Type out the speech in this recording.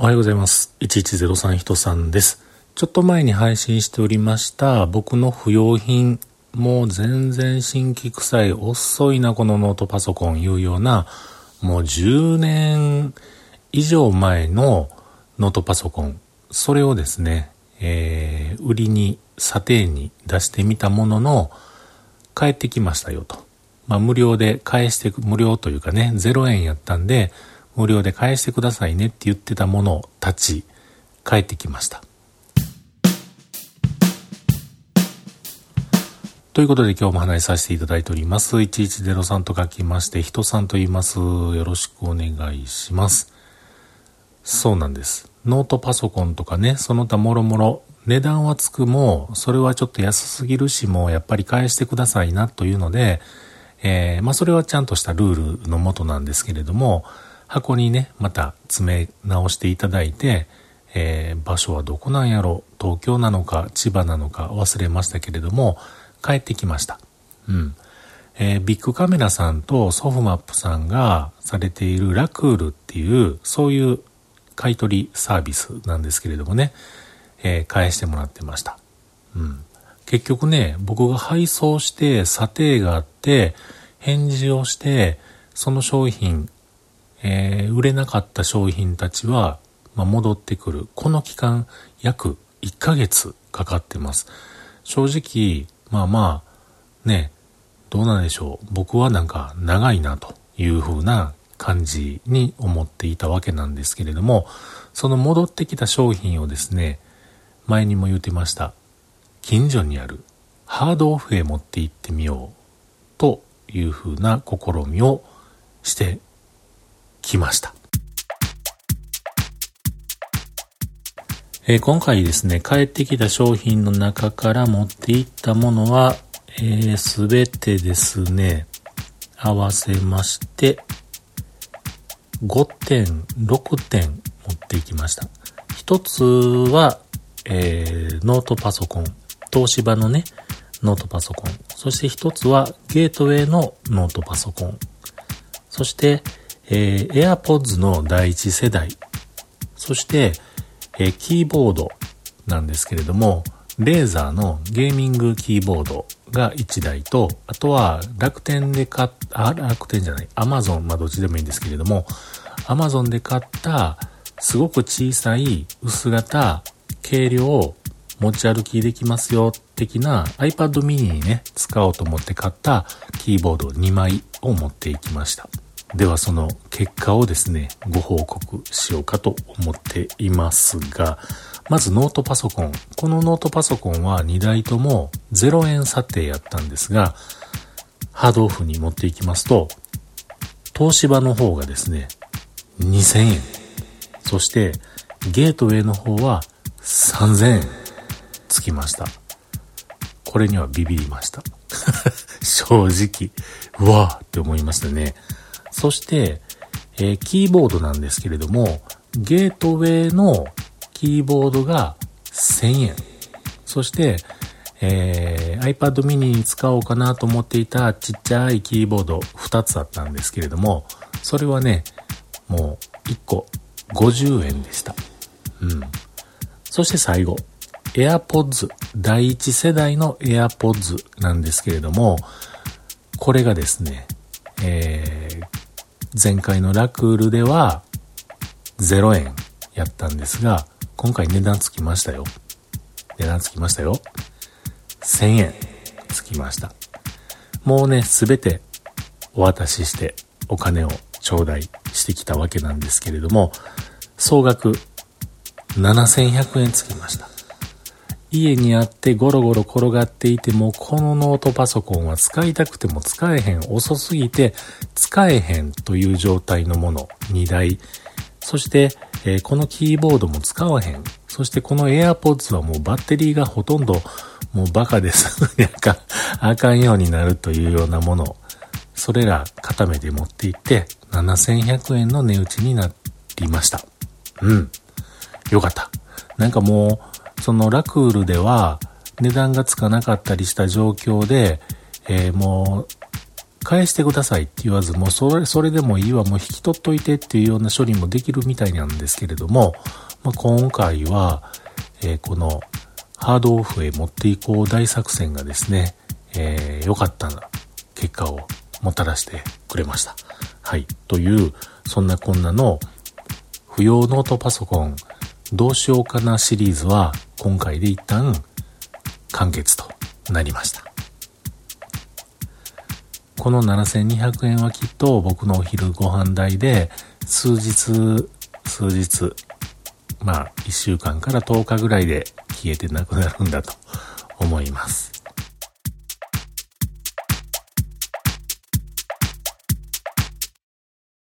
おはようございます。1103人さんです。ちょっと前に配信しておりました僕の不要品、もう全然新規臭い、遅いなこのノートパソコンいうような、もう10年以上前のノートパソコン、それをですね、えー、売りに、査定に出してみたものの、帰ってきましたよと。まあ無料で返して、無料というかね、0円やったんで、無料で返してくださいねって言ってたものたち、帰ってきました。ということで今日も話しさせていただいております。1103と書きまして、人さんと言います。よろしくお願いします。そうなんです。ノートパソコンとかね、その他もろもろ、値段はつくも、それはちょっと安すぎるしも、やっぱり返してくださいなというので、えー、まあそれはちゃんとしたルールのもとなんですけれども、箱にね、また詰め直していただいて、えー、場所はどこなんやろ東京なのか千葉なのか忘れましたけれども、帰ってきました。うん。えー、ビッグカメラさんとソフマップさんがされているラクールっていう、そういう買取サービスなんですけれどもね、えー、返してもらってました。うん。結局ね、僕が配送して査定があって、返事をして、その商品えー、売れなかった商品たちは、まあ、戻ってくる。この期間、約1ヶ月かかってます。正直、まあまあ、ね、どうなんでしょう。僕はなんか長いなという風な感じに思っていたわけなんですけれども、その戻ってきた商品をですね、前にも言ってました。近所にあるハードオフへ持って行ってみようという風な試みをしてきました。えー、今回ですね、帰ってきた商品の中から持っていったものは、す、えー、べ、てですね、合わせまして、5点、6点持っていきました。一つは、えー、ノートパソコン。東芝のね、ノートパソコン。そして一つはゲートウェイのノートパソコン。そして、えー、AirPods の第一世代、そして、えー、キーボードなんですけれども、レーザーのゲーミングキーボードが1台と、あとは楽天で買った、あ、楽天じゃない、Amazon、まあどっちでもいいんですけれども、Amazon で買ったすごく小さい薄型軽量持ち歩きできますよ的な iPad mini にね、使おうと思って買ったキーボード2枚を持っていきました。ではその結果をですね、ご報告しようかと思っていますが、まずノートパソコン。このノートパソコンは2台とも0円査定やったんですが、ハードオフに持っていきますと、東芝の方がですね、2000円。そして、ゲートウェイの方は3000円つきました。これにはビビりました。正直、うわーって思いましたね。そして、えー、キーボードなんですけれども、ゲートウェイのキーボードが1000円。そして、えー、iPad mini に使おうかなと思っていたちっちゃいキーボード2つあったんですけれども、それはね、もう1個50円でした。うん。そして最後、AirPods、第一世代の AirPods なんですけれども、これがですね、えー、前回のラクールでは0円やったんですが、今回値段つきましたよ。値段つきましたよ。1000円つきました。もうね、すべてお渡ししてお金を頂戴してきたわけなんですけれども、総額7100円つきました。家にあってゴロゴロ転がっていても、このノートパソコンは使いたくても使えへん、遅すぎて使えへんという状態のもの2台。そして、えー、このキーボードも使わへん。そしてこの AirPods はもうバッテリーがほとんどもうバカです。あか、あかんようになるというようなもの。それら固めて持っていって7100円の値打ちになりました。うん。よかった。なんかもう、そのラクールでは値段がつかなかったりした状況で、えー、もう返してくださいって言わず、もうそれ、それでもいいわ、もう引き取っといてっていうような処理もできるみたいなんですけれども、まあ、今回は、えー、このハードオフへ持っていこう大作戦がですね、えー、良かった結果をもたらしてくれました。はい。という、そんなこんなの不要ノートパソコンどうしようかなシリーズは今回で一旦完結となりました。この7200円はきっと僕のお昼ご飯代で数日、数日、まあ1週間から10日ぐらいで消えてなくなるんだと思います。